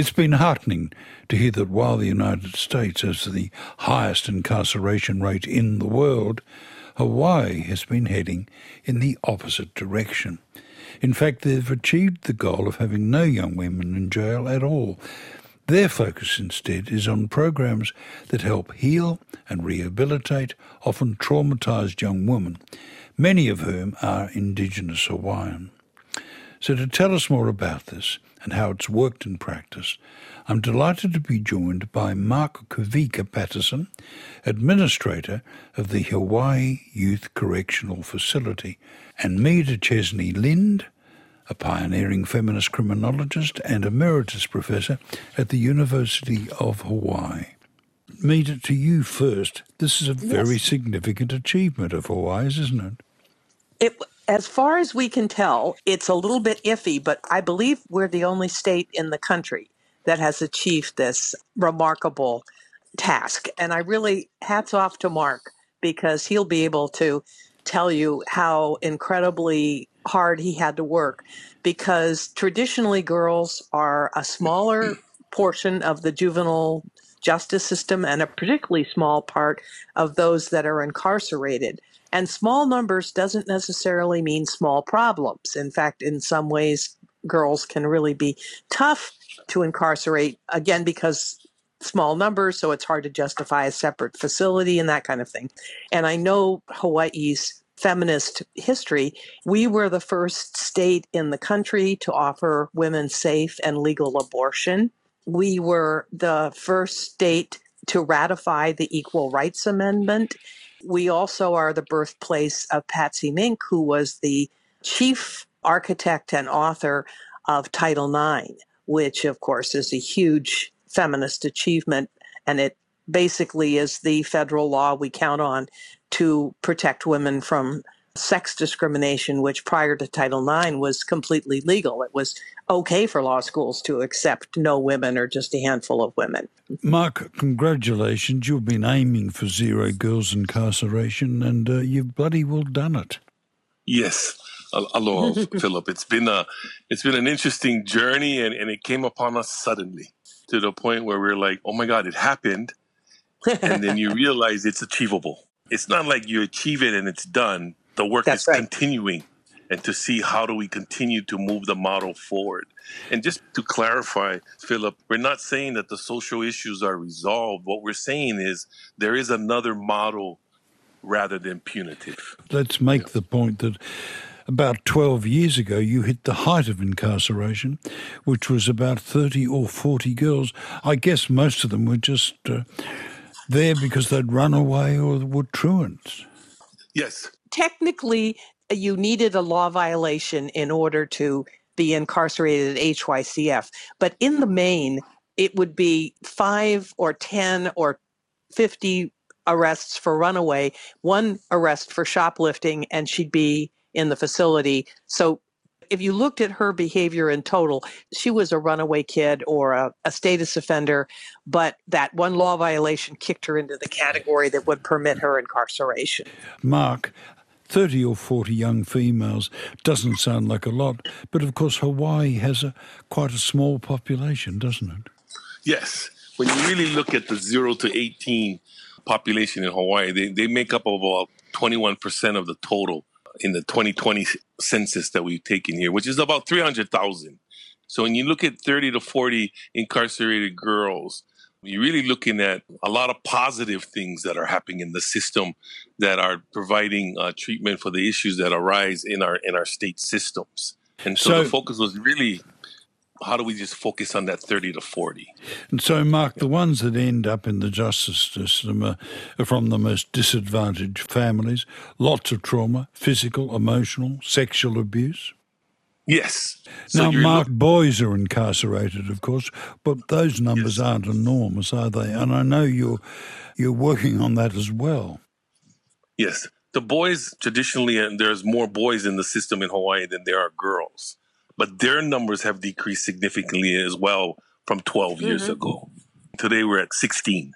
It's been heartening to hear that while the United States has the highest incarceration rate in the world, Hawaii has been heading in the opposite direction. In fact, they've achieved the goal of having no young women in jail at all. Their focus instead is on programs that help heal and rehabilitate often traumatized young women, many of whom are Indigenous Hawaiian. So, to tell us more about this and how it's worked in practice, I'm delighted to be joined by Mark Kawika Patterson, Administrator of the Hawaii Youth Correctional Facility, and Meda Chesney Lind, a pioneering feminist criminologist and emeritus professor at the University of Hawaii. Meda, to you first. This is a very yes. significant achievement of Hawaii's, isn't it? It, as far as we can tell, it's a little bit iffy, but I believe we're the only state in the country that has achieved this remarkable task. And I really hats off to Mark because he'll be able to tell you how incredibly hard he had to work because traditionally girls are a smaller portion of the juvenile justice system and a particularly small part of those that are incarcerated. And small numbers doesn't necessarily mean small problems. In fact, in some ways, girls can really be tough to incarcerate, again, because small numbers, so it's hard to justify a separate facility and that kind of thing. And I know Hawaii's feminist history, we were the first state in the country to offer women safe and legal abortion. We were the first state to ratify the Equal Rights Amendment. We also are the birthplace of Patsy Mink, who was the chief architect and author of Title IX, which, of course, is a huge feminist achievement. And it basically is the federal law we count on to protect women from sex discrimination, which prior to Title IX was completely legal. It was okay for law schools to accept no women or just a handful of women. Mark, congratulations. You've been aiming for zero girls incarceration and uh, you've bloody well done it. Yes. Aloha, Philip. It's been a, it's been an interesting journey, and, and it came upon us suddenly to the point where we're like, "Oh my God, it happened!" and then you realize it's achievable. It's not like you achieve it and it's done. The work That's is right. continuing, and to see how do we continue to move the model forward. And just to clarify, Philip, we're not saying that the social issues are resolved. What we're saying is there is another model rather than punitive. Let's make the point that about 12 years ago, you hit the height of incarceration, which was about 30 or 40 girls. I guess most of them were just uh, there because they'd run away or were truants. Yes. Technically, uh, you needed a law violation in order to be incarcerated at HYCF. But in the main, it would be five or 10 or 50 arrests for runaway, one arrest for shoplifting, and she'd be in the facility. So if you looked at her behavior in total, she was a runaway kid or a, a, status offender, but that one law violation kicked her into the category that would permit her incarceration. Mark, 30 or 40 young females doesn't sound like a lot, but of course Hawaii has a quite a small population, doesn't it? Yes. When you really look at the 0 to 18 population in Hawaii, they, they make up about 21% of the total in the 2020 census that we've taken here, which is about 300,000. So when you look at 30 to 40 incarcerated girls, you're really looking at a lot of positive things that are happening in the system that are providing uh, treatment for the issues that arise in our in our state systems. And so, so the focus was really how do we just focus on that 30 to 40? And so, Mark, the ones that end up in the justice system are, are, from the most disadvantaged families, lots of trauma, physical, emotional, sexual abuse. Yes. So now, Mark, look- boys are incarcerated, of course, but those numbers yes. aren't enormous, are they? And I know you're you're working on that as well. Yes, the boys traditionally, and there's more boys in the system in Hawaii than there are girls but their numbers have decreased significantly as well from 12 mm-hmm. years ago. Today we're at 16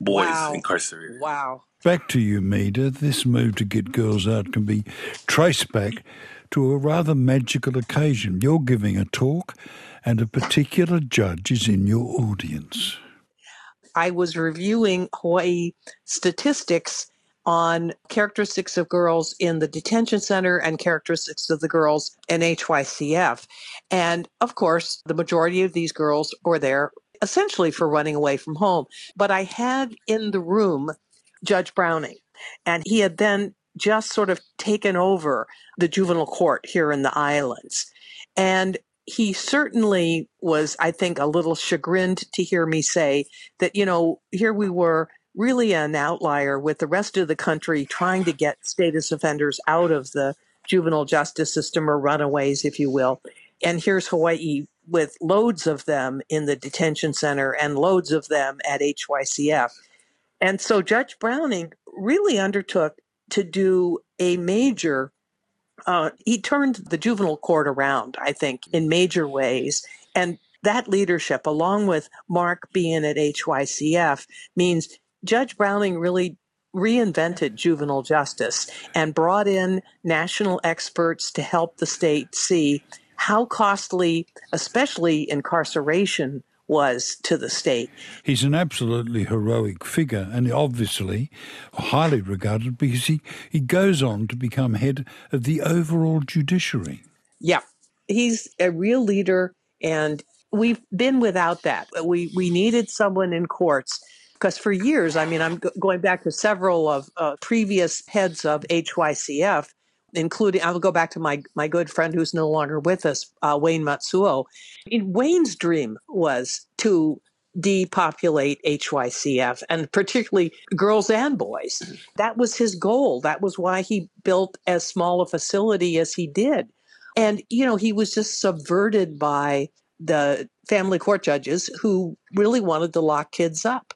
boys wow. incarcerated. Wow. Back to you, Meda. This move to get girls out can be traced back to a rather magical occasion. You're giving a talk, and a particular judge is in your audience. I was reviewing Hawaii statistics on characteristics of girls in the detention center and characteristics of the girls in HYCF. And of course, the majority of these girls were there essentially for running away from home. But I had in the room Judge Browning, and he had then just sort of taken over the juvenile court here in the islands. And he certainly was, I think, a little chagrined to hear me say that, you know, here we were really an outlier with the rest of the country trying to get status offenders out of the juvenile justice system or runaways, if you will. And here's Hawaii with loads of them in the detention center and loads of them at HYCF. And so Judge Browning really undertook to do a major, uh, he turned the juvenile court around, I think, in major ways. And that leadership, along with Mark being at HYCF, means Judge Browning really reinvented juvenile justice and brought in national experts to help the state see how costly, especially incarceration, was to the state. He's an absolutely heroic figure and obviously highly regarded because he, he goes on to become head of the overall judiciary. Yeah, he's a real leader and we've been without that. We, we needed someone in courts because for years, I mean, I'm g- going back to several of uh, previous heads of HYCF, including I'll go back to my my good friend who's no longer with us, uh, Wayne Matsuo. In Wayne's dream was to depopulate HYCF and particularly girls and boys. That was his goal. That was why he built as small a facility as he did. And you know, he was just subverted by the family court judges who really wanted to lock kids up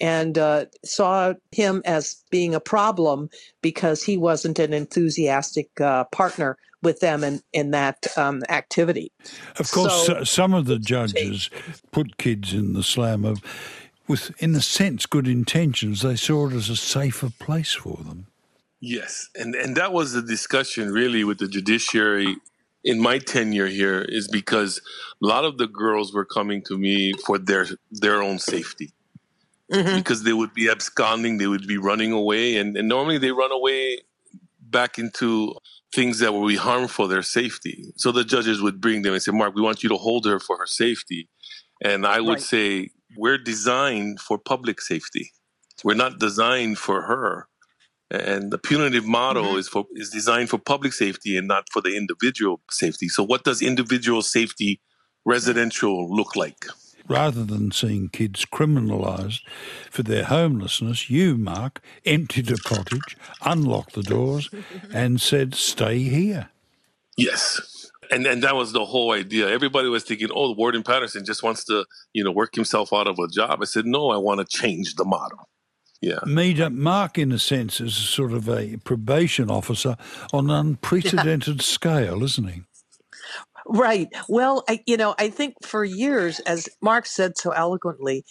and uh, saw him as being a problem because he wasn't an enthusiastic uh, partner with them in, in that um, activity. Of course, so, some of the judges put kids in the slam of, with, in a sense, good intentions. They saw it as a safer place for them. Yes, and and that was the discussion really with the judiciary in my tenure here is because a lot of the girls were coming to me for their their own safety mm-hmm. because they would be absconding, they would be running away, and, and normally they run away back into things that would be harmful their safety. So the judges would bring them and say, "Mark, we want you to hold her for her safety," and I would right. say, "We're designed for public safety. We're not designed for her." And the punitive model mm-hmm. is for is designed for public safety and not for the individual safety. So, what does individual safety residential look like? Rather than seeing kids criminalised for their homelessness, you, Mark, emptied a cottage, unlocked the doors, and said, Stay here. Yes. And and that was the whole idea. Everybody was thinking, oh, Warden Patterson just wants to, you know, work himself out of a job. I said, no, I want to change the model. Yeah. Meet Mark, in a sense, is sort of a probation officer on an unprecedented yeah. scale, isn't he? Right. Well, I, you know, I think for years, as Mark said so eloquently,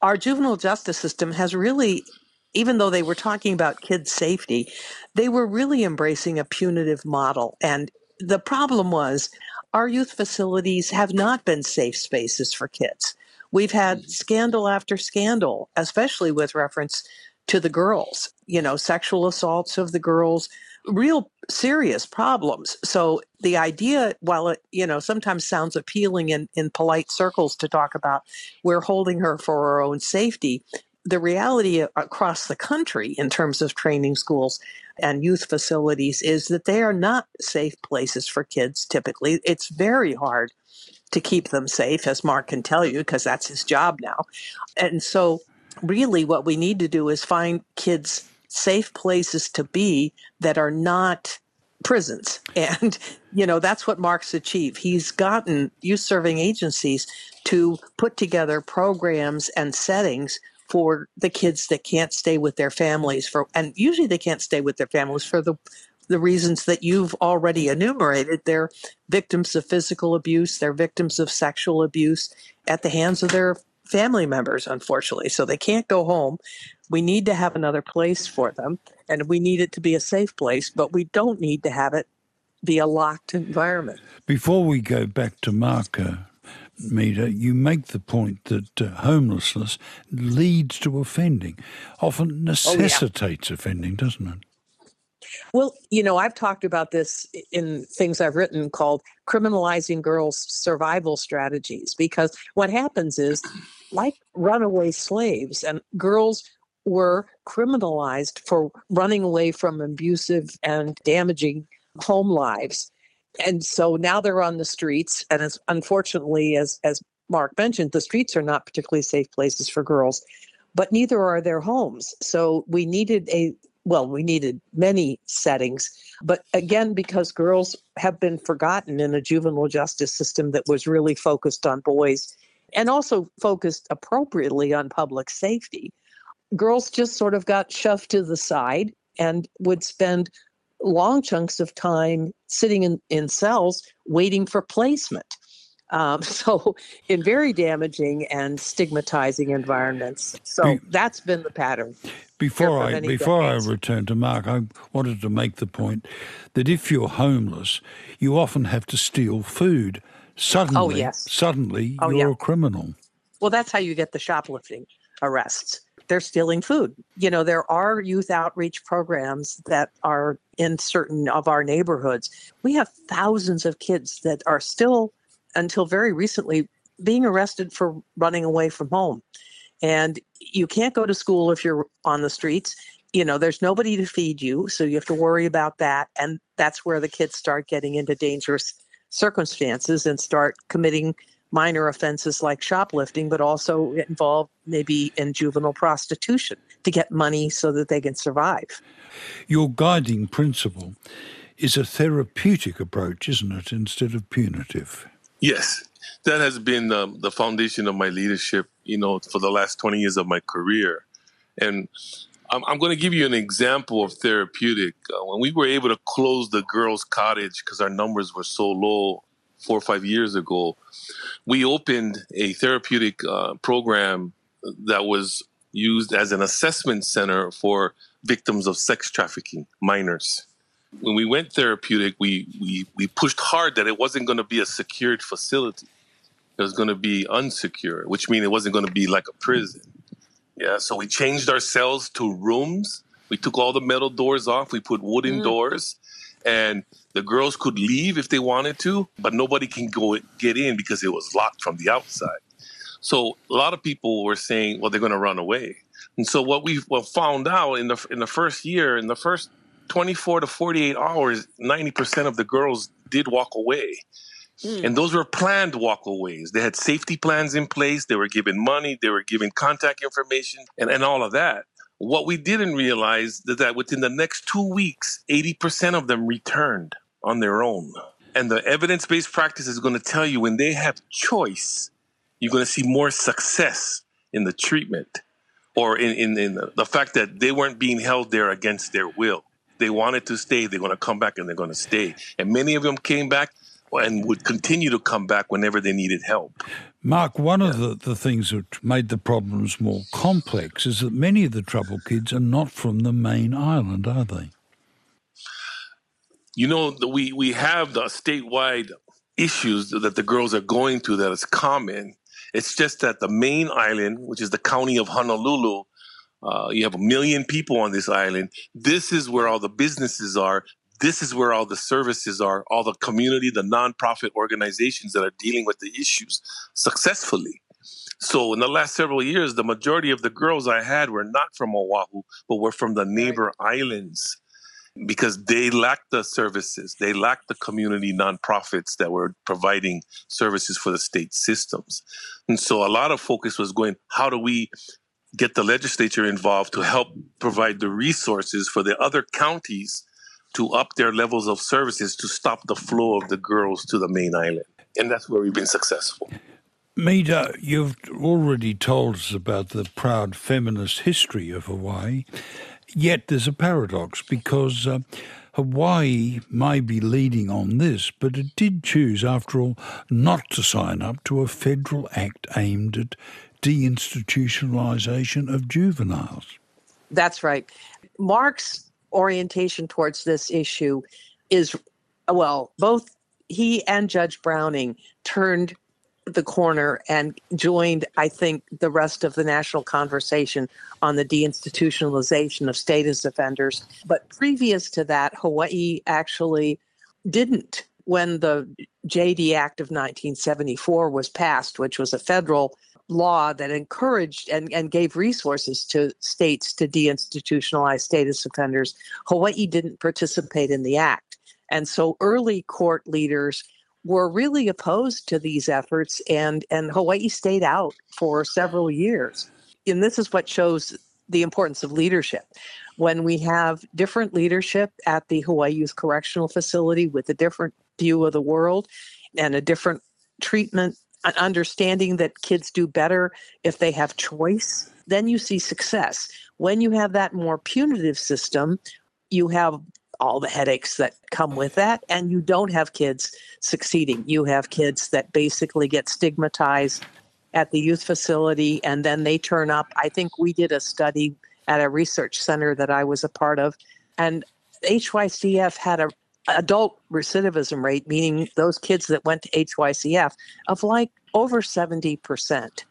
our juvenile justice system has really, even though they were talking about kids' safety, they were really embracing a punitive model. And the problem was our youth facilities have not been safe spaces for kids. We've had mm-hmm. scandal after scandal, especially with reference to the girls, you know, sexual assaults of the girls, real serious problems. So the idea, while it, you know, sometimes sounds appealing in, in polite circles to talk about we're holding her for our own safety, the reality across the country in terms of training schools and youth facilities is that they are not safe places for kids typically. It's very hard to keep them safe, as Mark can tell you, because that's his job now. And so, really, what we need to do is find kids safe places to be that are not prisons. And, you know, that's what Mark's achieved. He's gotten youth serving agencies to put together programs and settings for the kids that can't stay with their families for and usually they can't stay with their families for the the reasons that you've already enumerated they're victims of physical abuse they're victims of sexual abuse at the hands of their family members unfortunately so they can't go home we need to have another place for them, and we need it to be a safe place, but we don't need to have it be a locked environment. Before we go back to Mark, uh, Meda, you make the point that uh, homelessness leads to offending, often necessitates oh, yeah. offending, doesn't it? Well, you know, I've talked about this in things I've written called criminalizing girls' survival strategies because what happens is, like runaway slaves, and girls were criminalized for running away from abusive and damaging home lives. And so now they're on the streets, and as unfortunately, as as Mark mentioned, the streets are not particularly safe places for girls, but neither are their homes. So we needed a well, we needed many settings, but again, because girls have been forgotten in a juvenile justice system that was really focused on boys and also focused appropriately on public safety, girls just sort of got shoved to the side and would spend long chunks of time sitting in, in cells waiting for placement. Um, so, in very damaging and stigmatizing environments. So that's been the pattern. Before I before decades. I return to Mark, I wanted to make the point that if you're homeless, you often have to steal food. Suddenly, oh, yes. suddenly oh, you're yeah. a criminal. Well, that's how you get the shoplifting arrests. They're stealing food. You know, there are youth outreach programs that are in certain of our neighborhoods. We have thousands of kids that are still until very recently being arrested for running away from home. And you can't go to school if you're on the streets. You know, there's nobody to feed you, so you have to worry about that. And that's where the kids start getting into dangerous circumstances and start committing minor offenses like shoplifting, but also involved maybe in juvenile prostitution to get money so that they can survive. Your guiding principle is a therapeutic approach, isn't it, instead of punitive? Yes, that has been um, the foundation of my leadership, you know, for the last 20 years of my career. And I'm, I'm going to give you an example of therapeutic. Uh, when we were able to close the girls' cottage because our numbers were so low four or five years ago, we opened a therapeutic uh, program that was used as an assessment center for victims of sex trafficking, minors when we went therapeutic, we we we pushed hard that it wasn't going to be a secured facility. It was going to be unsecured, which means it wasn't going to be like a prison. Yeah, so we changed our cells to rooms. We took all the metal doors off. We put wooden mm. doors, and the girls could leave if they wanted to, but nobody can go get in because it was locked from the outside. So a lot of people were saying, "Well, they're going to run away." And so what we found out in the in the first year, in the first 24 to 48 hours, 90% of the girls did walk away. Mm. And those were planned walkaways. They had safety plans in place. They were given money. They were given contact information and, and all of that. What we didn't realize is that within the next two weeks, 80% of them returned on their own. And the evidence based practice is going to tell you when they have choice, you're going to see more success in the treatment or in, in, in the, the fact that they weren't being held there against their will they wanted to stay, they're going to come back and they're going to stay. And many of them came back and would continue to come back whenever they needed help. Mark, one yeah. of the, the things that made the problems more complex is that many of the trouble kids are not from the main island, are they? You know, we, we have the statewide issues that the girls are going through that is common. It's just that the main island, which is the county of Honolulu, uh, you have a million people on this island. This is where all the businesses are. This is where all the services are, all the community, the nonprofit organizations that are dealing with the issues successfully. So in the last several years, the majority of the girls I had were not from Oahu, but were from the neighbor right. islands because they lacked the services. They lacked the community nonprofits that were providing services for the state systems. And so a lot of focus was going, how do we get the legislature involved to help provide the resources for the other counties to up their levels of services to stop the flow of the girls to the main island. And that's where we've been successful. Meda, you've already told us about the proud feminist history of Hawaii. Yet there's a paradox because uh, Hawaii may be leading on this, but it did choose, after all, not to sign up to a federal act aimed at deinstitutionalization of juveniles. That's right. Mark's orientation towards this issue is well, both he and Judge Browning turned the corner and joined, I think, the rest of the national conversation on the deinstitutionalization of status offenders. But previous to that, Hawaii actually didn't. When the JD Act of 1974 was passed, which was a federal law that encouraged and, and gave resources to states to deinstitutionalize status offenders, Hawaii didn't participate in the act. And so early court leaders were really opposed to these efforts, and, and Hawaii stayed out for several years. And this is what shows the importance of leadership. When we have different leadership at the Hawaii Youth Correctional Facility with a different view of the world and a different treatment, understanding that kids do better if they have choice, then you see success. When you have that more punitive system, you have all the headaches that come with that. And you don't have kids succeeding. You have kids that basically get stigmatized at the youth facility and then they turn up. I think we did a study at a research center that I was a part of, and HYCF had a adult recidivism rate, meaning those kids that went to HYCF, of like over 70%.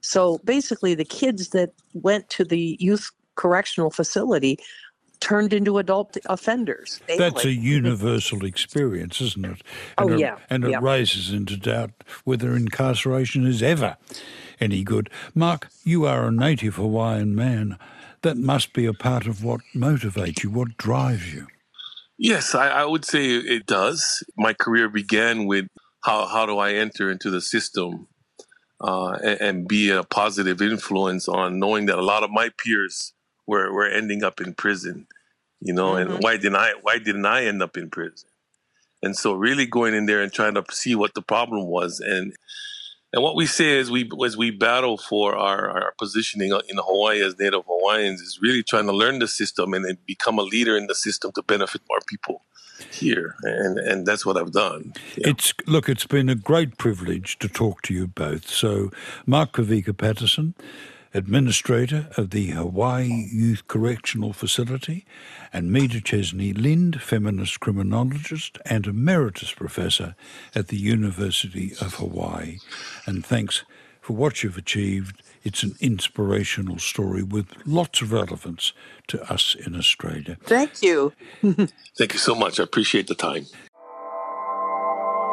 So basically, the kids that went to the youth correctional facility turned into adult offenders. That's a universal experience, isn't it? Oh, and oh, it, yeah. And it yeah. raises into doubt whether incarceration is ever any good. Mark, you are a native Hawaiian man. That must be a part of what motivates you, what drives you. Yes, I, I would say it does. My career began with how, how do I enter into the system uh, and, and be a positive influence on knowing that a lot of my peers we're we're ending up in prison, you know. Mm-hmm. And why didn't I? Why didn't I end up in prison? And so, really going in there and trying to see what the problem was, and and what we say is we as we battle for our, our positioning in Hawaii as Native Hawaiians is really trying to learn the system and then become a leader in the system to benefit our people here, and and that's what I've done. Yeah. It's look, it's been a great privilege to talk to you both. So, Mark Kawika Patterson Administrator of the Hawaii Youth Correctional Facility, and Meda Chesney Lind, feminist criminologist and emeritus professor at the University of Hawaii. And thanks for what you've achieved. It's an inspirational story with lots of relevance to us in Australia. Thank you. Thank you so much. I appreciate the time.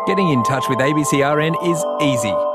Getting in touch with ABCRN is easy.